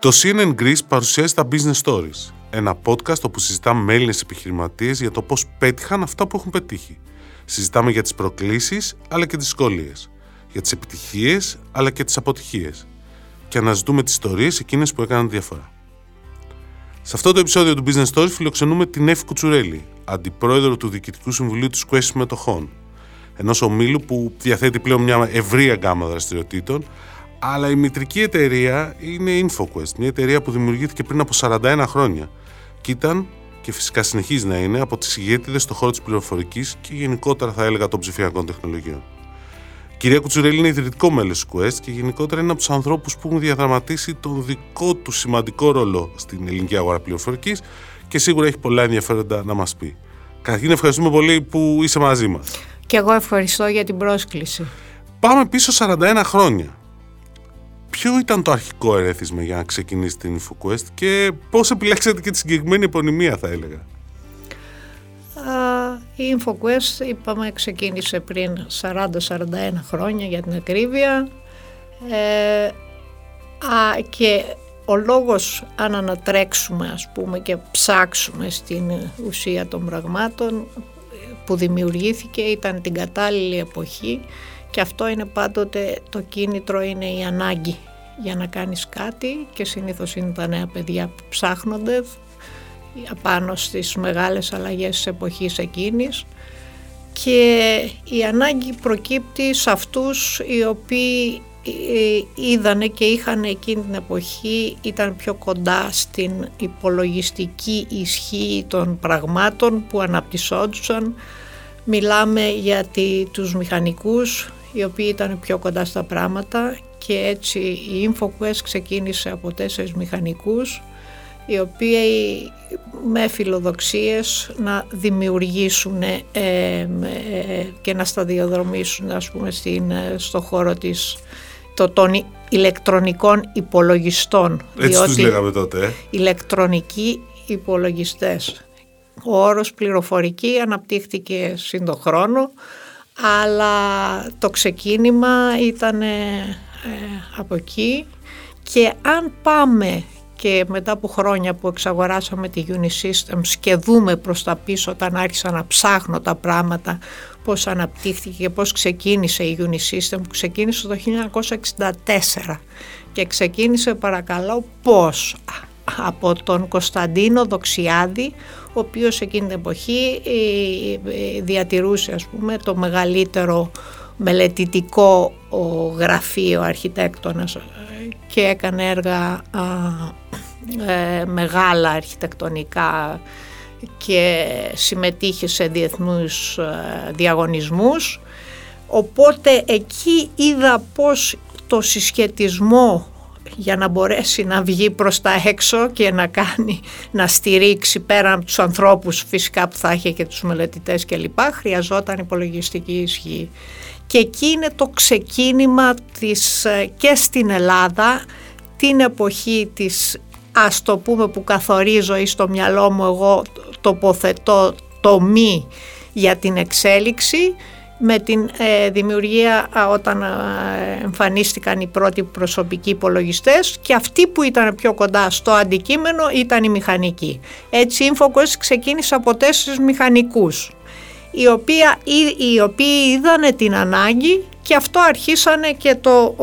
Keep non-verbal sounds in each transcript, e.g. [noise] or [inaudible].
Το CNN Greece παρουσιάζει τα Business Stories, ένα podcast όπου συζητάμε με Έλληνες επιχειρηματίες για το πώς πέτυχαν αυτά που έχουν πετύχει. Συζητάμε για τις προκλήσεις αλλά και τις δυσκολίες, για τις επιτυχίες αλλά και τις αποτυχίες και αναζητούμε τις ιστορίες εκείνες που έκαναν διαφορά. Σε αυτό το επεισόδιο του Business Stories φιλοξενούμε την Εύη Κουτσουρέλη, αντιπρόεδρο του Διοικητικού Συμβουλίου της Quest Μετοχών, ενός ομίλου που διαθέτει πλέον μια ευρία γκάμα δραστηριοτήτων, αλλά η μητρική εταιρεία είναι InfoQuest, μια εταιρεία που δημιουργήθηκε πριν από 41 χρόνια και ήταν και φυσικά συνεχίζει να είναι από τις ηγέτιδες στον χώρο της πληροφορικής και γενικότερα θα έλεγα των ψηφιακών τεχνολογιών. κυρία Κουτσουρέλη είναι ιδρυτικό μέλος της Quest και γενικότερα είναι από τους ανθρώπους που έχουν διαδραματίσει τον δικό τους σημαντικό ρόλο στην ελληνική αγορά πληροφορικής και σίγουρα έχει πολλά ενδιαφέροντα να μας πει. Καταρχήν, ευχαριστούμε πολύ που είσαι μαζί μας. Και εγώ ευχαριστώ για την πρόσκληση. Πάμε πίσω 41 χρόνια. Ποιο ήταν το αρχικό ερέθισμα για να ξεκινήσει την InfoQuest και πώς επιλέξατε και τη συγκεκριμένη επωνυμία θα έλεγα; Η InfoQuest είπαμε ξεκίνησε πριν 40-41 χρόνια για την ακρίβεια ε, α, και ο λόγος αν ανατρέξουμε ας πούμε και ψάξουμε στην ουσία των πραγμάτων που δημιουργήθηκε ήταν την κατάλληλη εποχή και αυτό είναι πάντοτε το κίνητρο είναι η ανάγκη για να κάνεις κάτι και συνήθως είναι τα νέα παιδιά που ψάχνονται απάνω στις μεγάλες αλλαγές της εποχής εκείνης. Και η ανάγκη προκύπτει σε αυτούς οι οποίοι ε, είδανε και είχαν εκείνη την εποχή ήταν πιο κοντά στην υπολογιστική ισχύ των πραγμάτων που αναπτυσσόντουσαν. Μιλάμε για τους μηχανικούς οι οποίοι ήταν πιο κοντά στα πράγματα και έτσι η InfoQuest ξεκίνησε από τέσσερις μηχανικούς οι οποίοι με φιλοδοξίες να δημιουργήσουν ε, ε, και να σταδιοδρομήσουν ας πούμε στην, ε, στο χώρο της το, των ηλεκτρονικών υπολογιστών. Έτσι διότι τους λέγαμε τότε. Ηλεκτρονικοί υπολογιστές. Ο όρος πληροφορική αναπτύχθηκε σύντο χρόνο αλλά το ξεκίνημα ήταν από εκεί. Και αν πάμε και μετά από χρόνια που εξαγοράσαμε τη Unisystems και δούμε προς τα πίσω όταν άρχισα να ψάχνω τα πράγματα πώς αναπτύχθηκε και πώς ξεκίνησε η Unisystem που ξεκίνησε το 1964 και ξεκίνησε παρακαλώ πώς από τον Κωνσταντίνο Δοξιάδη ο οποίος εκείνη την εποχή ε, ε, διατηρούσε ας πούμε το μεγαλύτερο μελετητικό γραφείο αρχιτέκτονας ε, και έκανε έργα μεγάλα αρχιτεκτονικά και συμμετείχε σε διεθνούς διαγωνισμούς. Οπότε εκεί είδα πως το συσχετισμό για να μπορέσει να βγει προς τα έξω και να κάνει, να στηρίξει πέραν από τους ανθρώπους φυσικά που θα είχε και τους μελετητές κλπ. Χρειαζόταν υπολογιστική ισχύ. Και εκεί είναι το ξεκίνημα της, ε, και στην Ελλάδα την εποχή της ας το πούμε που καθορίζω ή στο μυαλό μου εγώ τοποθετώ το μη για την εξέλιξη με την ε, δημιουργία όταν ε, εμφανίστηκαν οι πρώτοι προσωπικοί υπολογιστές και αυτοί που ήταν πιο κοντά στο αντικείμενο ήταν οι μηχανικοί. Έτσι η Infocus ξεκίνησε από τέσσερις μηχανικούς οι, οποία, οι οποίοι είδανε την ανάγκη και αυτό αρχίσανε και το,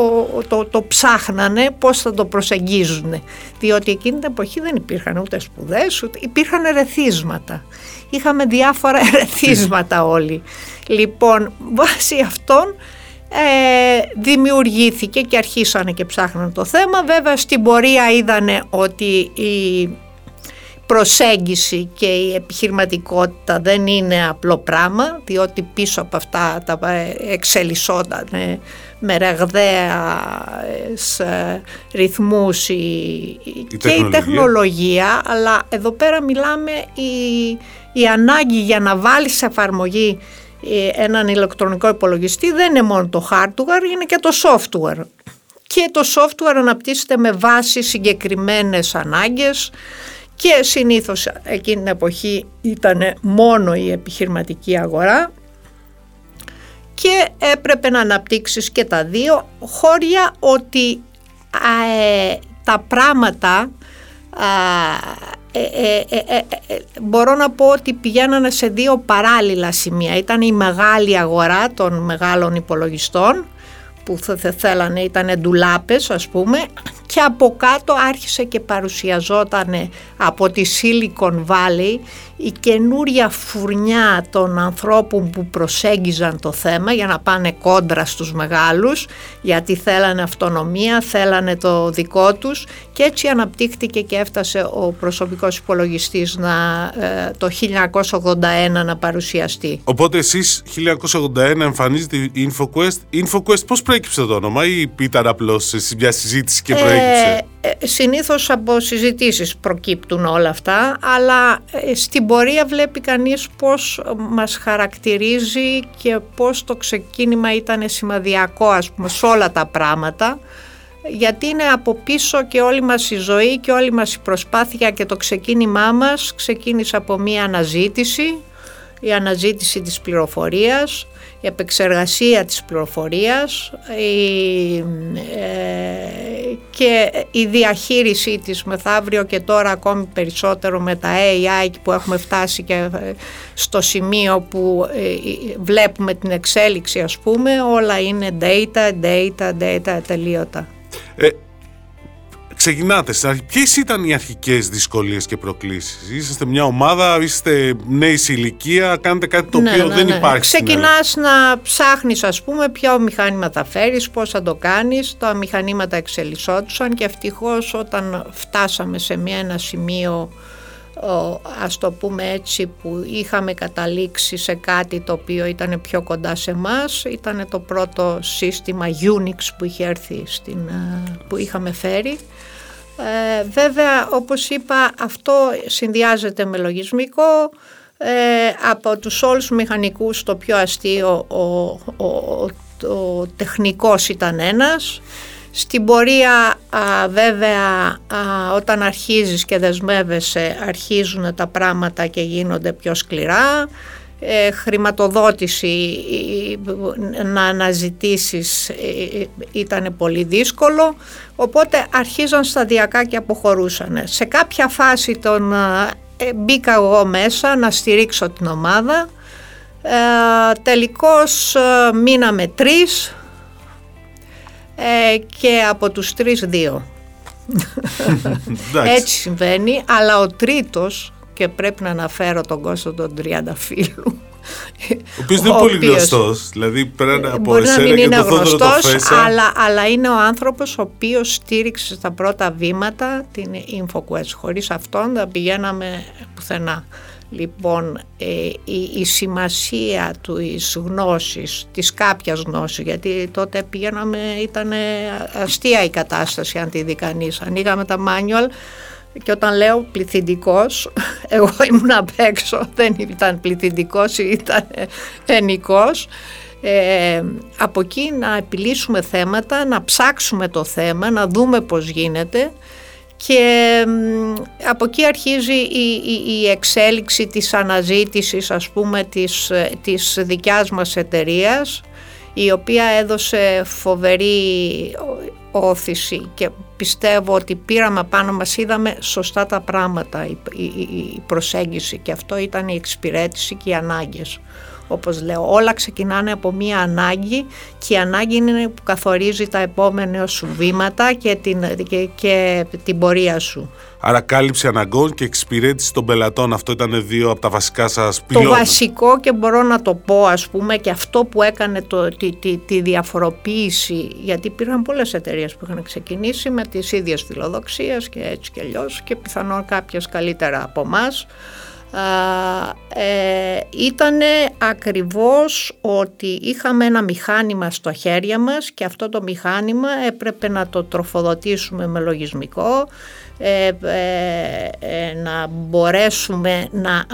το, το, ψάχνανε πώς θα το προσεγγίζουν. Διότι εκείνη την εποχή δεν υπήρχαν ούτε σπουδές, ούτε υπήρχαν ερεθίσματα. Είχαμε διάφορα [laughs] ερεθίσματα όλοι. Λοιπόν, βάσει αυτών ε, δημιουργήθηκε και αρχίσανε και ψάχναν το θέμα. Βέβαια στην πορεία είδανε ότι η προσέγγιση και η επιχειρηματικότητα δεν είναι απλό πράγμα διότι πίσω από αυτά τα εξελισσόταν με ραγδαία ε, ρυθμούς η, και η τεχνολογία αλλά εδώ πέρα μιλάμε η, η ανάγκη για να βάλεις σε εφαρμογή ε, έναν ηλεκτρονικό υπολογιστή δεν είναι μόνο το hardware, είναι και το software. Και το software αναπτύσσεται με βάση συγκεκριμένες ανάγκες και συνήθως εκείνη την εποχή ήταν μόνο η επιχειρηματική αγορά και έπρεπε να αναπτύξεις και τα δύο χώρια ότι ε, τα πράγματα ε, ε, μπορώ να πω ότι πηγαίνανε σε δύο παράλληλα σημεία. Ήταν η μεγάλη αγορά των μεγάλων υπολογιστών που θα θέλανε ήταν ντουλάπες ας πούμε και από κάτω άρχισε και παρουσιαζόταν από τη Silicon Valley η καινούρια φουρνιά των ανθρώπων που προσέγγιζαν το θέμα για να πάνε κόντρα στους μεγάλους γιατί θέλανε αυτονομία, θέλανε το δικό τους και έτσι αναπτύχθηκε και έφτασε ο προσωπικός υπολογιστής να, ε, το 1981 να παρουσιαστεί. Οπότε εσείς 1981 εμφανίζεται η InfoQuest. InfoQuest πώς προέκυψε το όνομα ή ήταν απλώς σε μια συζήτηση και προέκυψε; Ε, ε, συνήθως από συζητήσεις προκύπτουν όλα αυτά αλλά ε, στην στην πορεία βλέπει κανείς πώς μας χαρακτηρίζει και πώς το ξεκίνημα ήταν σημαδιακό ας πούμε σε όλα τα πράγματα. Γιατί είναι από πίσω και όλη μας η ζωή και όλη μας η προσπάθεια και το ξεκίνημά μας ξεκίνησε από μία αναζήτηση η αναζήτηση της πληροφορίας η επεξεργασία της πληροφορίας η, ε, και η διαχείρισή της μεθαύριο και τώρα ακόμη περισσότερο με τα AI που έχουμε φτάσει και ε, στο σημείο που ε, βλέπουμε την εξέλιξη ας πούμε όλα είναι data, data, data τελείωτα. Ε, ξεκινάτε στην αρχή. Ποιες ήταν οι αρχικές δυσκολίες και προκλήσεις, Είσαστε μια ομάδα, είστε νέοι σε ηλικία, κάνετε κάτι το ναι, οποίο ναι, δεν ναι. υπάρχει. Ξεκινάς να ψάχνεις, ας πούμε, ποιο μηχάνημα θα φέρεις, πώς θα το κάνεις. Τα μηχανήματα εξελισσόντουσαν και ευτυχώς όταν φτάσαμε σε μια, ένα σημείο ας το πούμε έτσι που είχαμε καταλήξει σε κάτι το οποίο ήταν πιο κοντά σε μας ήταν το πρώτο σύστημα Unix που είχε έρθει στην, που είχαμε φέρει ε, βέβαια, όπως είπα, αυτό συνδυάζεται με λογισμικό. Ε, από τους όλους τους μηχανικούς το πιο αστείο ο, ο, ο, τεχνικός ήταν ένας. Στην πορεία βέβαια όταν αρχίζεις και δεσμεύεσαι αρχίζουν τα πράγματα και γίνονται πιο σκληρά. Ε, χρηματοδότηση να αναζητήσεις ε, ήταν πολύ δύσκολο οπότε αρχίζαν σταδιακά και αποχωρούσαν. Σε κάποια φάση τον ε, μπήκα εγώ μέσα να στηρίξω την ομάδα ε, τελικώς μείναμε τρεις και από τους τρεις δύο. Έτσι συμβαίνει, αλλά ο τρίτος και πρέπει να αναφέρω τον Κώστο τον Τριανταφύλου. Ο οποίος δεν είναι πολύ γνωστός. Δηλαδή πέραν από μπορεί εσένα να μην είναι γνωστός, αλλά, αλλά είναι ο άνθρωπος ο οποίος στήριξε στα πρώτα βήματα την InfoQuest. Χωρίς αυτόν δεν πηγαίναμε πουθενά. Λοιπόν, ε, η, η, σημασία του εις γνώσης, της κάποιας γνώσης, γιατί τότε πήγαιναμε, ήταν αστεία η κατάσταση αν τη δει κανείς. Ανοίγαμε τα manual, και όταν λέω πληθυντικός, [laughs] εγώ ήμουν απ' έξω, δεν ήταν πληθυντικός, ήταν ενικός. Ε, από εκεί να επιλύσουμε θέματα, να ψάξουμε το θέμα, να δούμε πώς γίνεται και από εκεί αρχίζει η, η, εξέλιξη της αναζήτησης ας πούμε της, της δικιάς μας εταιρείας η οποία έδωσε φοβερή όθηση και πιστεύω ότι πήραμε πάνω μας είδαμε σωστά τα πράγματα η, η, προσέγγιση. Και αυτό ήταν η εξυπηρέτηση και οι ανάγκες όπως λέω όλα ξεκινάνε από μία ανάγκη και η ανάγκη είναι που καθορίζει τα επόμενα σου βήματα και την, και, και την πορεία σου. Άρα κάλυψη αναγκών και εξυπηρέτηση των πελατών. Αυτό ήταν δύο από τα βασικά σας πυλώνα. Το βασικό και μπορώ να το πω ας πούμε και αυτό που έκανε το, τη, τη, τη διαφοροποίηση γιατί υπήρχαν πολλές εταιρείες που είχαν ξεκινήσει με τις ίδιες φιλοδοξίες και έτσι και αλλιώς και πιθανόν κάποιες καλύτερα από εμάς. Ε, ήταν ακριβώς ότι είχαμε ένα μηχάνημα στο χέρια μας και αυτό το μηχάνημα έπρεπε να το τροφοδοτήσουμε με λογισμικό, ε, ε, να μπορέσουμε να,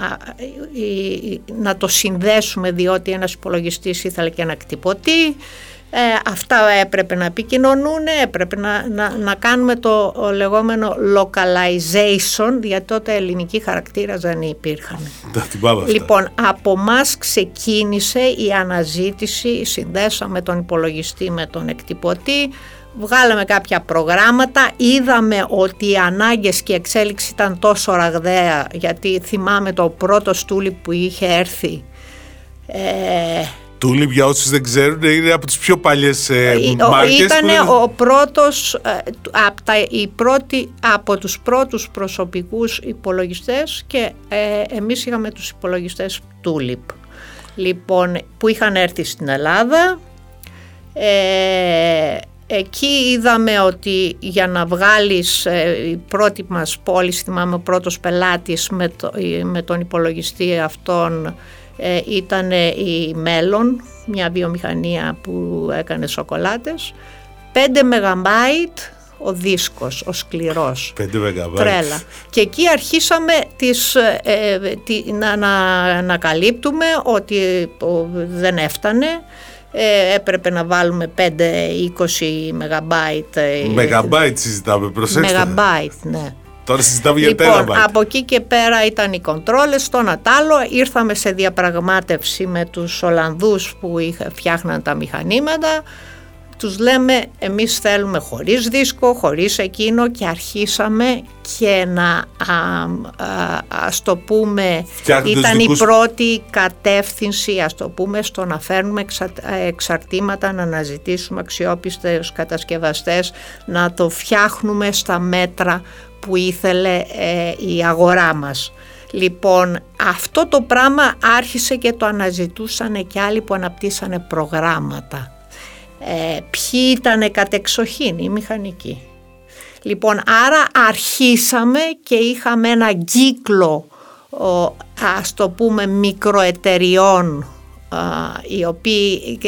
να το συνδέσουμε διότι ένας υπολογιστής ήθελε και ένα κτυπωτή ε, αυτά έπρεπε να επικοινωνούν, έπρεπε να, να, να κάνουμε το λεγόμενο localization, γιατί τότε ελληνική χαρακτήρας δεν υπήρχαν. Λοιπόν, από μας ξεκίνησε η αναζήτηση, συνδέσαμε τον υπολογιστή με τον εκτυπωτή, βγάλαμε κάποια προγράμματα, είδαμε ότι οι ανάγκες και η εξέλιξη ήταν τόσο ραγδαία, γιατί θυμάμαι το πρώτο στούλι που είχε έρθει, ε, Τούλιπ για όσους δεν ξέρουν είναι από τις πιο παλιές ε, μάρκες. Ήταν ο πρώτος, ε, από, τα, η πρώτη, από τους πρώτους προσωπικούς υπολογιστές και ε, εμείς είχαμε τους υπολογιστές Τούλιπ. Λοιπόν, που είχαν έρθει στην Ελλάδα. Ε, εκεί είδαμε ότι για να βγάλεις ε, η πρώτη μας πόλη, θυμάμαι ο πρώτος πελάτης με, με τον υπολογιστή αυτόν ε, ήταν η Μέλλον, μια βιομηχανία που έκανε σοκολάτες. 5 MB ο δίσκος, ο σκληρός. 5 MB. Τρέλα. Και εκεί αρχίσαμε τις, ε, ε, να, να ανακαλύπτουμε ότι δεν έφτανε. Ε, έπρεπε να βάλουμε 5-20 MB. Μεγαμπάιτ συζητάμε, προσέξτε. Μεγαμπάιτ, ναι. Τώρα συζητάμε για λοιπόν, από εκεί και πέρα ήταν οι κοντρόλες, το Νατάλο, ήρθαμε σε διαπραγμάτευση με τους Ολλανδούς που φτιάχναν τα μηχανήματα, τους λέμε εμείς θέλουμε χωρίς δίσκο, χωρίς εκείνο και αρχίσαμε και να α, ας το πούμε ήταν η πρώτη κατεύθυνση ας το πούμε στο να φέρνουμε εξαρτήματα να αναζητήσουμε αξιόπιστες κατασκευαστές να το φτιάχνουμε στα μέτρα που ήθελε ε, η αγορά μας. Λοιπόν, αυτό το πράγμα άρχισε και το αναζητούσαν και άλλοι που αναπτύσσανε προγράμματα. Ε, ποιοι ήταν κατεξοχήν, οι μηχανικοί. Λοιπόν, άρα αρχίσαμε και είχαμε ένα κύκλο, ας το πούμε, μικροεταιριών οι οποίοι,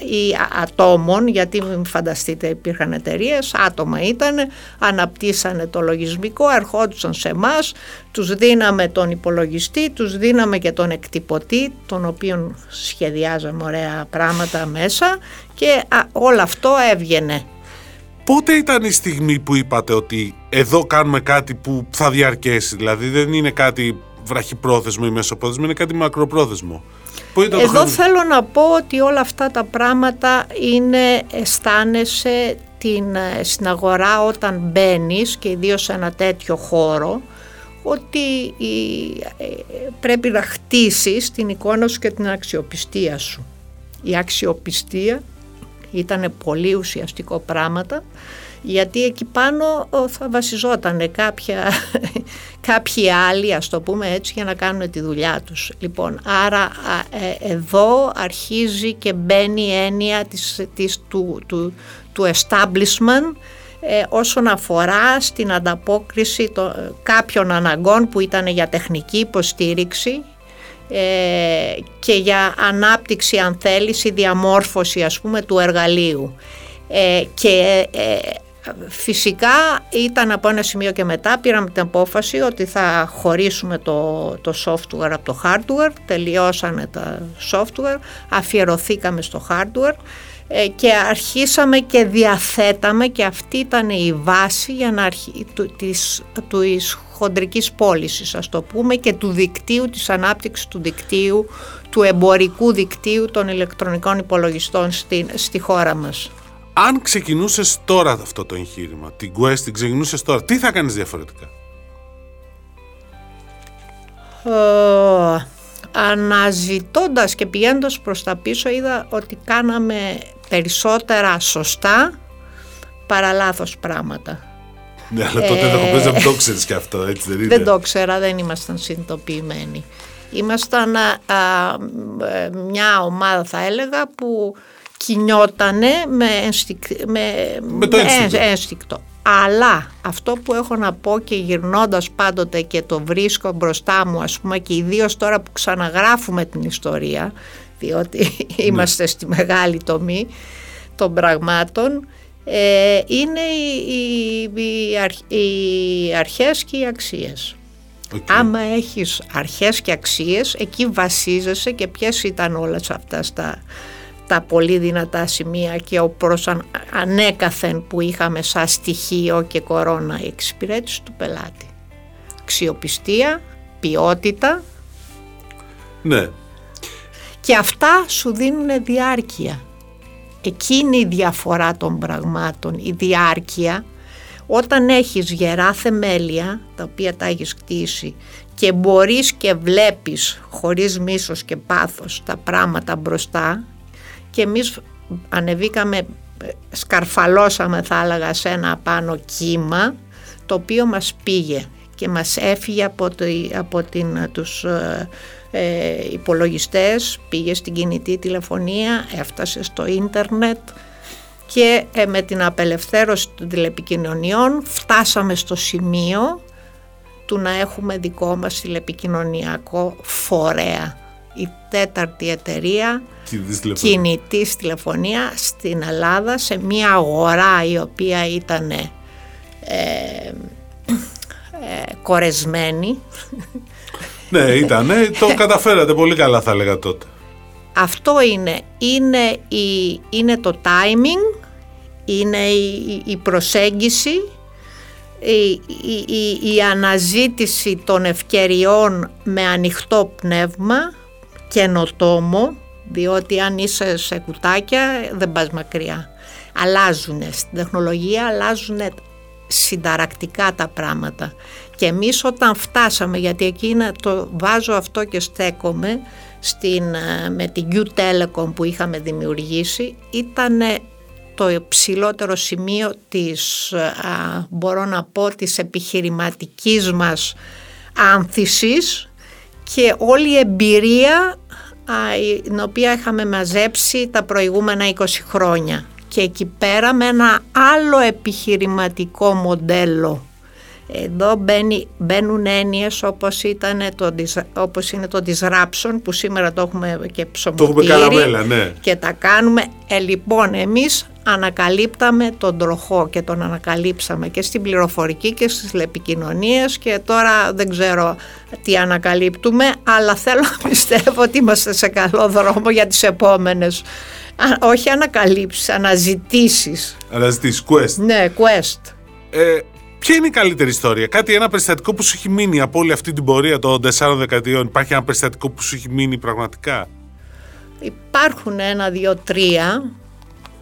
ή ατόμων, γιατί μην φανταστείτε υπήρχαν εταιρείες, άτομα ήταν, αναπτύσσανε το λογισμικό, ερχόντουσαν σε εμάς, τους δίναμε τον υπολογιστή, τους δίναμε και τον εκτυπωτή, τον οποίο σχεδιάζαμε ωραία πράγματα μέσα και όλο αυτό έβγαινε. Πότε ήταν η στιγμή που είπατε ότι εδώ κάνουμε κάτι που θα διαρκέσει, δηλαδή δεν είναι κάτι βραχυπρόθεσμο ή μεσοπρόθεσμο, είναι κάτι μακροπρόθεσμο; Εδώ θέλω να πω ότι όλα αυτά τα πράγματα είναι, αισθάνεσαι την, ε, στην αγορά όταν μπαίνεις και ιδίως σε ένα τέτοιο χώρο ότι ε, πρέπει να χτίσεις την εικόνα σου και την αξιοπιστία σου. Η αξιοπιστία ήταν πολύ ουσιαστικό πράγματα γιατί εκεί πάνω θα βασιζόταν κάποια, [laughs] κάποιοι άλλοι ας το πούμε έτσι για να κάνουν τη δουλειά τους. Λοιπόν, άρα ε, εδώ αρχίζει και μπαίνει η έννοια της, της, του, του, του establishment ε, όσον αφορά στην ανταπόκριση των, κάποιων αναγκών που ήταν για τεχνική υποστήριξη ε, και για ανάπτυξη αν θέλεις ή διαμόρφωση ας πούμε του εργαλείου. και Φυσικά ήταν από ένα σημείο και μετά πήραμε την απόφαση ότι θα χωρίσουμε το, το software από το hardware, τελειώσανε τα software, αφιερωθήκαμε στο hardware ε, και αρχίσαμε και διαθέταμε και αυτή ήταν η βάση για να αρχί, του, της, της χοντρικής πώλησης ας το πούμε και του δικτύου, της ανάπτυξης του δικτύου, του εμπορικού δικτύου των ηλεκτρονικών υπολογιστών στη, στη χώρα μας αν ξεκινούσες τώρα αυτό το εγχείρημα, την Quest την ξεκινούσες τώρα, τι θα κάνεις διαφορετικά; Ε, αναζητώντας και πηγαίνοντας προς τα πίσω είδα ότι κάναμε περισσότερα σωστά παρά λάθος πράγματα. Ναι, αλλά τότε ε, δεν το ξέρεις και αυτό, έτσι δεν είναι. Δεν το ξέρα, δεν ήμασταν συνειδητοποιημένοι. Ήμασταν ε, μια ομάδα θα έλεγα που κινιότανε με, ενστικ, με, με το ένστικτο. ένστικτο. Αλλά αυτό που έχω να πω και γυρνώντας πάντοτε και το βρίσκω μπροστά μου ας πούμε και ιδίως τώρα που ξαναγράφουμε την ιστορία διότι ναι. είμαστε στη μεγάλη τομή των πραγμάτων ε, είναι οι, οι, οι, αρχές και οι αξίες. Okay. Άμα έχεις αρχές και αξίες, εκεί βασίζεσαι και ποιες ήταν όλες αυτά τα, τα πολύ δυνατά σημεία και ο προς ανέκαθεν που είχαμε σαν στοιχείο και κορώνα η εξυπηρέτηση του πελάτη. Αξιοπιστία, ποιότητα. Ναι. Και αυτά σου δίνουν διάρκεια. Εκείνη η διαφορά των πραγμάτων, η διάρκεια, όταν έχεις γερά θεμέλια, τα οποία τα έχεις κτίσει και μπορείς και βλέπεις χωρίς μίσος και πάθος τα πράγματα μπροστά και εμείς ανεβήκαμε, σκαρφαλώσαμε θα έλεγα σε ένα πάνω κύμα το οποίο μας πήγε και μας έφυγε από, το, από την, τους ε, ε, υπολογιστές, πήγε στην κινητή τηλεφωνία, έφτασε στο ίντερνετ και ε, με την απελευθέρωση των τηλεπικοινωνιών φτάσαμε στο σημείο του να έχουμε δικό μας τηλεπικοινωνιακό φορέα. Η τέταρτη εταιρεία κινητής τηλεφωνίας στην Ελλάδα σε μια αγορά η οποία ήταν ε, ε, κορεσμένη ναι, ήταν. Το [laughs] καταφέρατε πολύ καλά θα έλεγα τότε. Αυτό είναι. Είναι, η, είναι το timing, είναι η, προσέγγιση, η, η, αναζήτηση των ευκαιριών με ανοιχτό πνεύμα, καινοτόμο, διότι αν είσαι σε κουτάκια δεν πας μακριά. Αλλάζουν στην τεχνολογία, αλλάζουν συνταρακτικά τα πράγματα. Και εμείς όταν φτάσαμε, γιατί εκεί το βάζω αυτό και στέκομαι στην, ε, με την Q Telecom που είχαμε δημιουργήσει, ήταν το υψηλότερο σημείο της, α, μπορώ να πω, της επιχειρηματικής μας άνθησης και όλη η εμπειρία την οποία είχαμε μαζέψει τα προηγούμενα 20 χρόνια. Και εκεί πέρα με ένα άλλο επιχειρηματικό μοντέλο εδώ μπαίνει, μπαίνουν έννοιες όπως, το, όπως είναι το disruption που σήμερα το έχουμε και ψωμοτήρι ναι. και τα κάνουμε. Ε, λοιπόν, εμείς ανακαλύπταμε τον τροχό και τον ανακαλύψαμε και στην πληροφορική και στις επικοινωνίες και τώρα δεν ξέρω τι ανακαλύπτουμε αλλά θέλω να πιστεύω ότι είμαστε σε καλό δρόμο για τις επόμενες όχι ανακαλύψεις, αναζητήσεις. Αναζητήσεις, quest. Ναι, quest. Ε, Ποια είναι η καλύτερη ιστορία, κάτι, ένα περιστατικό που σου έχει μείνει από όλη αυτή την πορεία των 4 δεκαετιών. Υπάρχει ένα περιστατικό που σου έχει μείνει πραγματικά; Υπάρχουν ένα, δύο, τρία.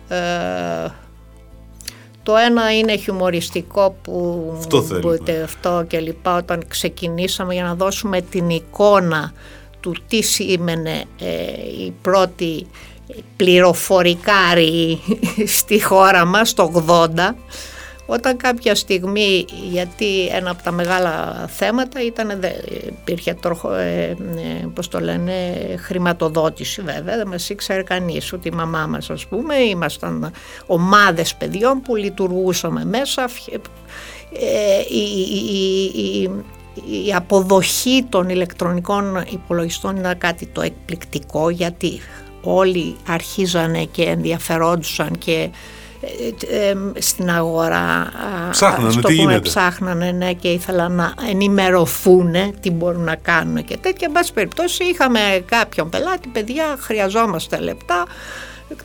Ε, το ένα είναι χιουμοριστικό που αυτό, αυτό και λοιπά όταν ξεκινήσαμε για να δώσουμε την εικόνα του τι σήμαινε ε, η πρώτη πληροφορικάρη [laughs] στη χώρα μας το 80 όταν κάποια στιγμή, γιατί ένα από τα μεγάλα θέματα ήταν, δεν υπήρχε τροχο, ε, ε, πώς το λένε, χρηματοδότηση βέβαια, δεν μας ήξερε κανείς, ούτε η μαμά μας ας πούμε, ήμασταν ομάδες παιδιών που λειτουργούσαμε μέσα, ε, η, η, η αποδοχή των ηλεκτρονικών υπολογιστών είναι κάτι το εκπληκτικό γιατί όλοι αρχίζανε και ενδιαφερόντουσαν και ε, ε, στην αγορά ψάχνανε, στο τι γίνεται. ψάχνανε ναι, και ήθελαν να ενημερωθούν τι μπορούν να κάνουν και τέτοια. Εν πάση περιπτώσει είχαμε κάποιον πελάτη, παιδιά χρειαζόμαστε λεπτά,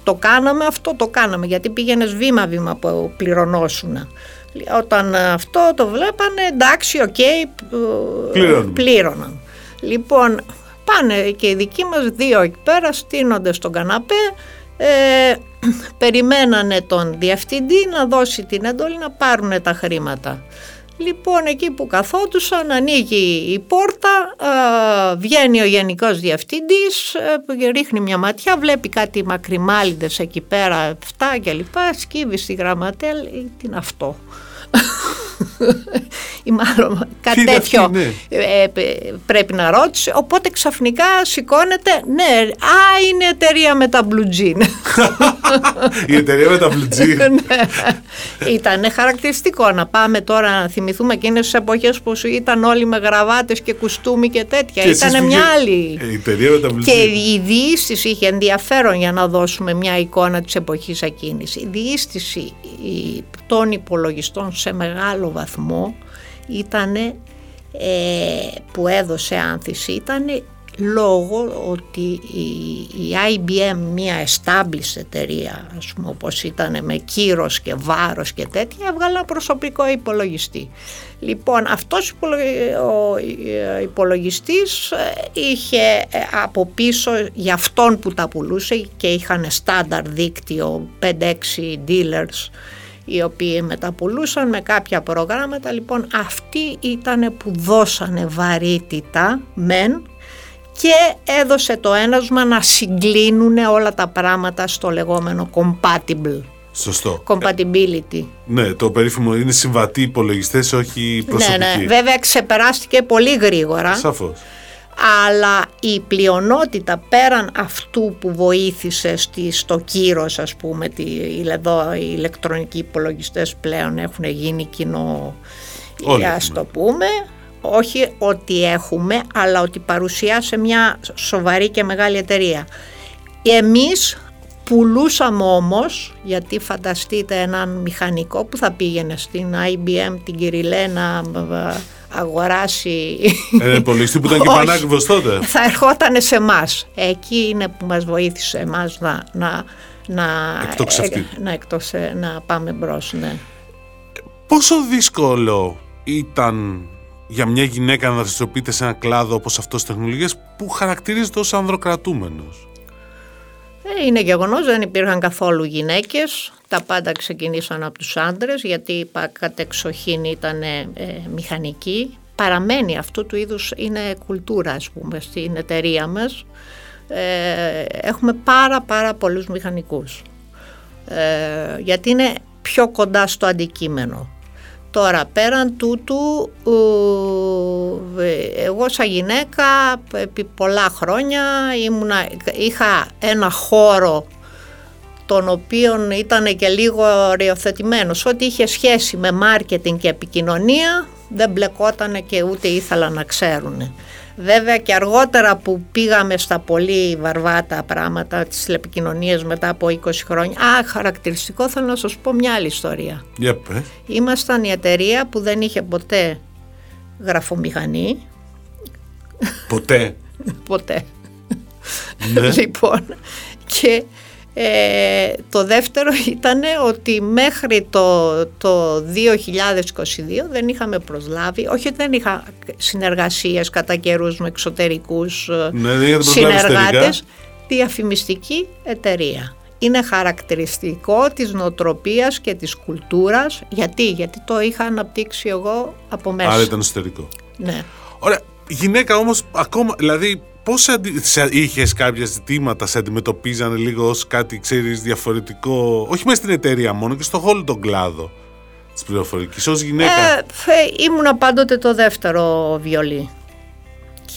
το κάναμε αυτό, το κάναμε γιατί πήγαινες βήμα-βήμα που πληρωνόσουν. Όταν αυτό το βλέπανε εντάξει, OK, okay, πλήρωναν. Λοιπόν, πάνε και οι δικοί μας δύο εκεί πέρα στήνονται στον καναπέ ε, περιμένανε τον διευθυντή να δώσει την εντολή να πάρουν τα χρήματα. Λοιπόν, εκεί που καθόντουσαν, ανοίγει η πόρτα, βγαίνει ο γενικός διευθυντής, ε, ρίχνει μια ματιά, βλέπει κάτι μακριμάλιδες εκεί πέρα, 7 και λοιπά, σκύβει στη γραμματέα, λέει, τι είναι αυτό; Ή μάλλον κάτι τέτοιο ναι. ε, πρέπει να ρώτησε οπότε ξαφνικά σηκώνεται ναι, α είναι εταιρεία με τα blue jean [laughs] Η εταιρεία με τα βλουτζί. ναι. Ήταν χαρακτηριστικό να πάμε τώρα να θυμηθούμε εκείνες τις εποχές που ήταν όλοι με γραβάτες και κουστούμι και τέτοια. Ήταν μια άλλη. Ε, η εταιρεία με τα βλουτζί. Και η διήστηση είχε ενδιαφέρον για να δώσουμε μια εικόνα της εποχής εκείνης. Η διήστηση των υπολογιστών σε μεγάλο βαθμό ήταν που έδωσε άνθηση ήταν λόγω ότι η, IBM μια established εταιρεία ας πούμε όπως ήταν με κύρος και βάρος και τέτοια έβγαλε προσωπικό υπολογιστή. Λοιπόν αυτός ο υπολογιστής ε, είχε ε, από πίσω για αυτόν που τα πουλούσε και είχαν στάνταρ δίκτυο 5-6 dealers οι οποίοι μεταπουλούσαν με κάποια προγράμματα. Λοιπόν αυτοί ήταν που δώσανε βαρύτητα μεν και έδωσε το ένασμα να συγκλίνουν όλα τα πράγματα στο λεγόμενο compatible. Σωστό. Compatibility. ναι, το περίφημο είναι συμβατοί υπολογιστές, όχι προσωπικοί. Ναι, ναι. Βέβαια ξεπεράστηκε πολύ γρήγορα. Σαφώς. Αλλά η πλειονότητα πέραν αυτού που βοήθησε στη, στο κύρος ας πούμε, τη, εδώ οι ηλεκτρονικοί υπολογιστές πλέον έχουν γίνει κοινό, ας το πούμε, όχι ότι έχουμε, αλλά ότι παρουσιάσε μια σοβαρή και μεγάλη εταιρεία. Εμείς πουλούσαμε όμως, γιατί φανταστείτε έναν μηχανικό που θα πήγαινε στην IBM, την Κυριλέ να αγοράσει... Ένα υπολογιστή που ήταν και [laughs] πανάκριβος τότε. Θα ερχόταν σε εμάς. Εκεί είναι που μας βοήθησε εμάς να, να, να, να, να πάμε μπρος, ναι. Πόσο δύσκολο ήταν για μια γυναίκα να δραστηριοποιείται σε ένα κλάδο όπως αυτός της τεχνολογίας που χαρακτηρίζεται ως ανδροκρατούμενος; Ε, είναι γεγονός, δεν υπήρχαν καθόλου γυναίκες. Τα πάντα ξεκινήσαν από τους άντρες γιατί κατεξοχήν ήταν ε, μηχανικοί. Παραμένει αυτού του είδους, είναι κουλτούρα ας πούμε στην εταιρεία μας. Ε, έχουμε πάρα πάρα πολλούς μηχανικούς. Ε, γιατί είναι πιο κοντά στο αντικείμενο. Τώρα πέραν τούτου εγώ σαν γυναίκα επί πολλά χρόνια ήμουνα, είχα ένα χώρο τον οποίο ήταν και λίγο οριοθετημένος. Ό,τι είχε σχέση με μάρκετινγκ και επικοινωνία δεν μπλεκόταν και ούτε ήθελα να ξέρουν. Βέβαια και αργότερα που πήγαμε στα πολύ βαρβάτα πράγματα της τηλεπικοινωνίας μετά από 20 χρόνια. Α, χαρακτηριστικό θέλω να σας πω μια άλλη ιστορία. Yeah, Ήμασταν η εταιρεία που δεν είχε ποτέ γραφομηχανή. Ποτέ. [laughs] ποτέ. Ναι. λοιπόν, και ε, το δεύτερο ήταν ότι μέχρι το, το 2022 δεν είχαμε προσλάβει, όχι ότι δεν είχα συνεργασίες κατά καιρούς με εξωτερικούς ε, ναι, συνεργάτες, διαφημιστική εταιρεία. Είναι χαρακτηριστικό της νοοτροπίας και της κουλτούρας. Γιατί, γιατί το είχα αναπτύξει εγώ από μέσα. Άρα ήταν εσωτερικό. Ναι. Ωραία. Γυναίκα όμως ακόμα, δηλαδή πώς αντι... είχες κάποια ζητήματα, σε αντιμετωπίζανε λίγο ως κάτι, ξέρεις, διαφορετικό, όχι μέσα στην εταιρεία μόνο και στο όλο τον κλάδο της πληροφορικής, ως γυναίκα; Ε, ήμουνα πάντοτε το δεύτερο βιολί.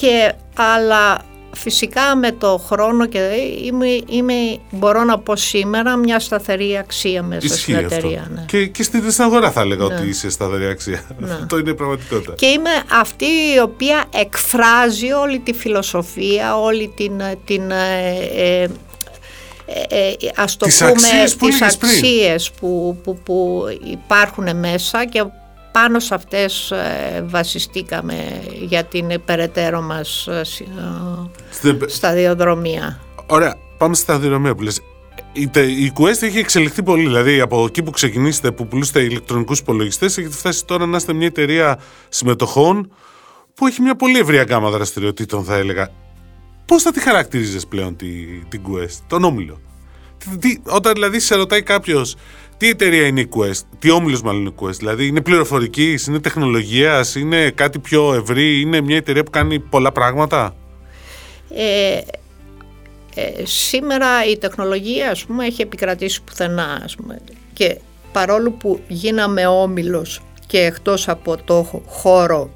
Και, αλλά φυσικά με το χρόνο και είμαι, είμαι, μπορώ να πω σήμερα μια σταθερή αξία μέσα Ισχύει στην εταιρεία. Ναι. Και, και στην αγορά θα έλεγα ναι. ότι είσαι σταθερή αξία. Ναι. Αυτό είναι πραγματικότητα. Και είμαι αυτή η οποία εκφράζει όλη τη φιλοσοφία, όλη την, την ε, ε, ε, ας το τις πούμε αξίες που τις αξίες που, που, που υπάρχουν μέσα και πάνω σε αυτές ε, βασιστήκαμε για την περαιτέρω μας ε, Στην... σταδιοδρομία. Ωραία, πάμε στη σταδιοδρομία που λες. Η, η Quest έχει εξελιχθεί πολύ, δηλαδή από εκεί που ξεκινήσετε, που πουλούσατε ηλεκτρονικούς υπολογιστές, έχετε φτάσει τώρα να είστε μια εταιρεία συμμετοχών που έχει μια πολύ ευρία γάμα δραστηριοτήτων θα έλεγα. Πώς θα τη χαρακτηρίζεις πλέον την, την Quest, τον Όμιλο; Τι, όταν δηλαδή σε ρωτάει κάποιος τι εταιρεία είναι η Quest, τι όμιλος μάλλον είναι η Quest, δηλαδή είναι πληροφορική, είναι τεχνολογίας, είναι κάτι πιο ευρύ, είναι μια εταιρεία που κάνει πολλά πράγματα; Ε, ε, σήμερα η τεχνολογία ας πούμε έχει επικρατήσει πουθενά ας πούμε, και παρόλο που γίναμε όμιλος και εκτός από το χώρο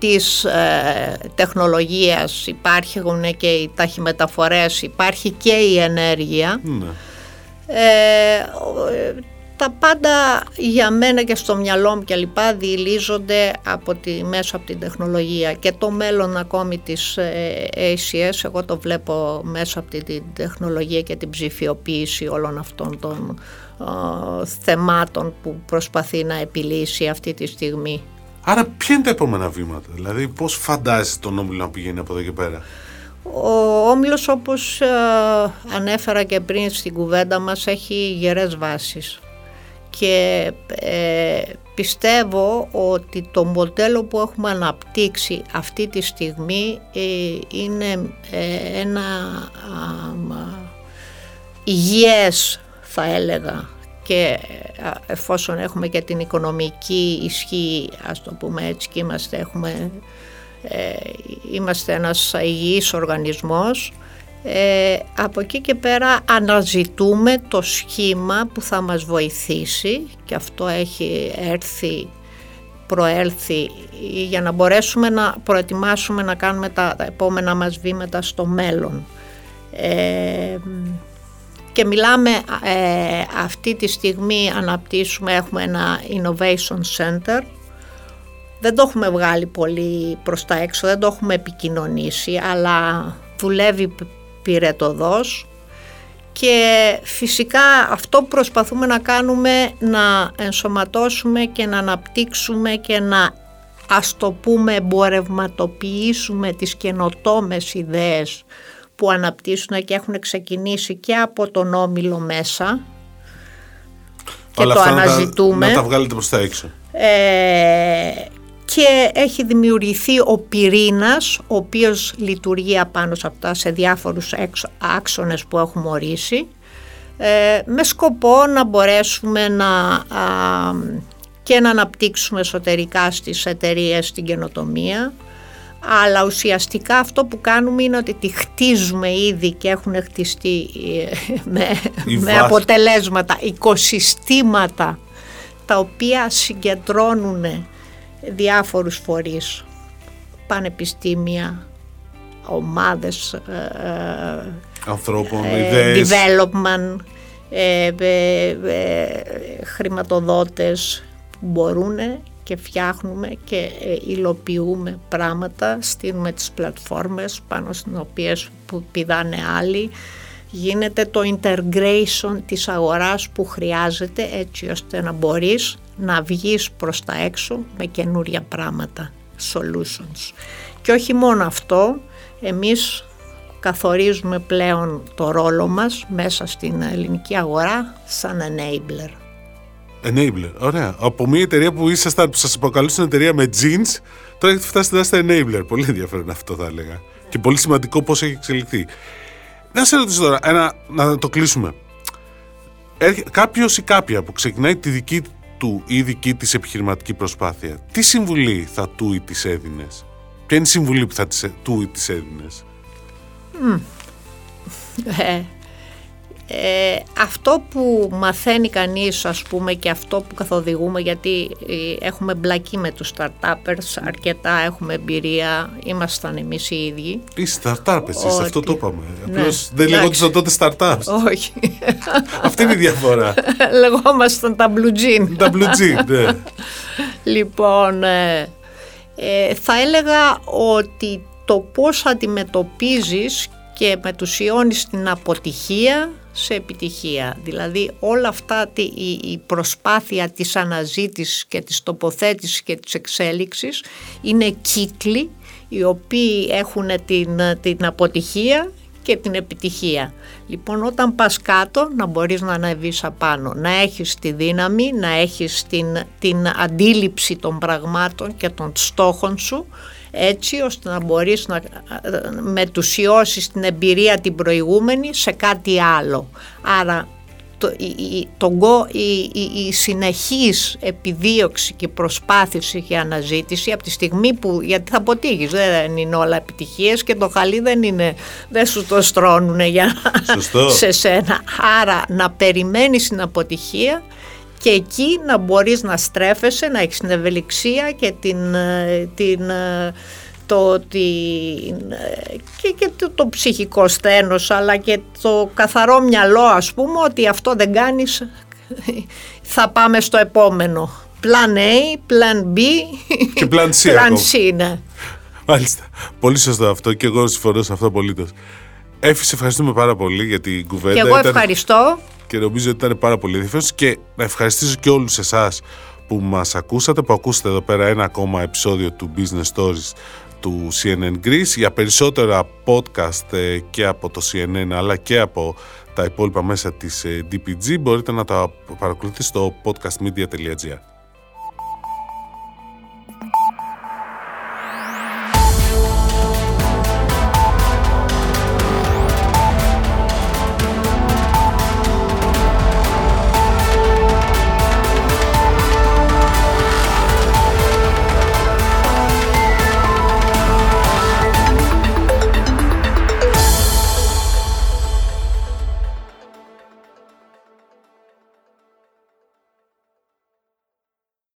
της ε, τεχνολογίας υπάρχουν και οι ταχυμεταφορές, υπάρχει και η ενέργεια. Ναι. Ε, τα πάντα για μένα και στο μυαλό μου και λοιπά διηλίζονται από τη, μέσω από την τεχνολογία και το μέλλον ακόμη της ε, ACS εγώ το βλέπω μέσω από την τεχνολογία και την ψηφιοποίηση όλων αυτών των ε, θεμάτων που προσπαθεί να επιλύσει αυτή τη στιγμή. Άρα ποια είναι τα επόμενα βήματα, δηλαδή πώς φαντάζεσαι τον Όμιλο να πηγαίνει από εδώ και πέρα; Ο Όμιλος όπως ε, ανέφερα και πριν στην κουβέντα μας έχει γερές βάσεις και ε, πιστεύω ότι το μοντέλο που έχουμε αναπτύξει αυτή τη στιγμή ε, είναι ε, ένα υγιές θα έλεγα και εφόσον έχουμε και την οικονομική ισχύ ας το πούμε έτσι και είμαστε, έχουμε, είμαστε ένας υγιής οργανισμός ε, από εκεί και πέρα αναζητούμε το σχήμα που θα μας βοηθήσει και αυτό έχει έρθει, προέλθει για να μπορέσουμε να προετοιμάσουμε να κάνουμε τα, επόμενα μας βήματα στο μέλλον. Ε, και μιλάμε ε, αυτή τη στιγμή αναπτύσσουμε, έχουμε ένα Innovation Center. Δεν το έχουμε βγάλει πολύ προς τα έξω, δεν το έχουμε επικοινωνήσει αλλά δουλεύει πυρετοδός. Και φυσικά αυτό που προσπαθούμε να κάνουμε να ενσωματώσουμε και να αναπτύξουμε και να ας το πούμε εμπορευματοποιήσουμε τις καινοτόμες ιδέες που αναπτύσσουν και έχουν ξεκινήσει και από τον Όμιλο μέσα και το αναζητούμε. Να τα, βγάλετε προς τα έξω. Ε, και έχει δημιουργηθεί ο πυρήνας ο οποίος λειτουργεί απάνω σε αυτά σε διάφορους άξονες που έχουμε ορίσει ε, με σκοπό να μπορέσουμε να και να αναπτύξουμε εσωτερικά στις εταιρείες την καινοτομία αλλά ουσιαστικά αυτό που κάνουμε είναι ότι τη χτίζουμε ήδη και έχουν χτιστεί ε, με, με αποτελέσματα, οικοσυστήματα τα οποία συγκεντρώνουν διάφορους φορείς, πανεπιστήμια, ομάδες ε, ε, ανθρώπων, ε, ιδέες. development, ε, χρηματοδότες που μπορούν και φτιάχνουμε και υλοποιούμε πράγματα, στείλουμε τις πλατφόρμες πάνω στις οποίες που πηδάνε άλλοι, γίνεται το integration της αγοράς που χρειάζεται έτσι ώστε να μπορείς να βγεις προς τα έξω με καινούρια πράγματα, solutions. Και όχι μόνο αυτό, εμείς καθορίζουμε πλέον το ρόλο μας μέσα στην ελληνική αγορά σαν enabler. Enabler, ωραία. Από μια εταιρεία που ήσασταν, που σας αποκαλούσαν εταιρεία με jeans, τώρα έχετε φτάσει να είστε enabler. Πολύ ενδιαφέρον αυτό θα έλεγα. Και πολύ σημαντικό πώς έχει εξελιχθεί. Να σε ρωτήσω τώρα, ένα, να το κλείσουμε. Κάποιος ή κάποια που ξεκινάει τη δική του ή δική της επιχειρηματική προσπάθεια, τι συμβουλή θα του ή της έδινες; Ποια είναι η συμβουλή που θα του ή της έδινες; Mm. Ε, ε, αυτό που μαθαίνει κανείς ας πούμε και αυτό που καθοδηγούμε γιατί ε, έχουμε μπλακεί με τους startups αρκετά έχουμε εμπειρία ήμασταν εμείς οι ίδιοι. Οι startups εσείς αυτό το είπαμε. Ναι, απλώς δεν λεγόντουσαν τότε startups. Όχι. Αυτή είναι η διαφορά. [laughs] Λεγόμασταν τα blue jean. Τα blue jean ναι. [laughs] Λοιπόν ε, ε, θα έλεγα ότι το πώς αντιμετωπίζεις και μετουσιώνεις την αποτυχία σε επιτυχία. Δηλαδή όλα αυτά η προσπάθεια της αναζήτησης και της τοποθέτησης και της εξέλιξης είναι κύκλοι οι οποίοι έχουν την, την αποτυχία και την επιτυχία. Λοιπόν όταν πας κάτω να μπορείς να ανέβεις απάνω, να έχεις τη δύναμη, να έχεις την, την αντίληψη των πραγμάτων και των στόχων σου έτσι ώστε να μπορείς να μετουσιώσεις την εμπειρία την προηγούμενη σε κάτι άλλο. Άρα το, η, το, η, η, η, συνεχής επιδίωξη και προσπάθηση και αναζήτηση από τη στιγμή που, γιατί θα αποτύχεις, δεν είναι όλα επιτυχίες και το χαλί δεν είναι, δεν σου το στρώνουν για Σωστό. σε σένα. Άρα να περιμένεις την αποτυχία και εκεί να μπορείς να στρέφεσαι, να έχεις την ευελιξία και την, ε, την το ότι και, και το, το ψυχικό στένος αλλά και το καθαρό μυαλό ας πούμε ότι αυτό δεν κάνεις [laughs] θα πάμε στο επόμενο. Plan A, Plan B και Plan C. [laughs] plan C ναι. Μάλιστα. Πολύ σωστό αυτό και εγώ συμφωνώ σε αυτό απολύτως. Έφη, ευχαριστούμε πάρα πολύ για την κουβέντα. Και εγώ ευχαριστώ. Και νομίζω ότι ήταν πάρα πολύ ενδιαφέρον και να ευχαριστήσω και όλους εσάς που μας ακούσατε, που ακούσατε εδώ πέρα ένα ακόμα επεισόδιο του Business Stories του CNN Greece. Για περισσότερα podcast ε, και από το CNN αλλά και από τα υπόλοιπα μέσα της ε, DPG μπορείτε να τα παρακολουθήσετε στο podcastmedia.gr.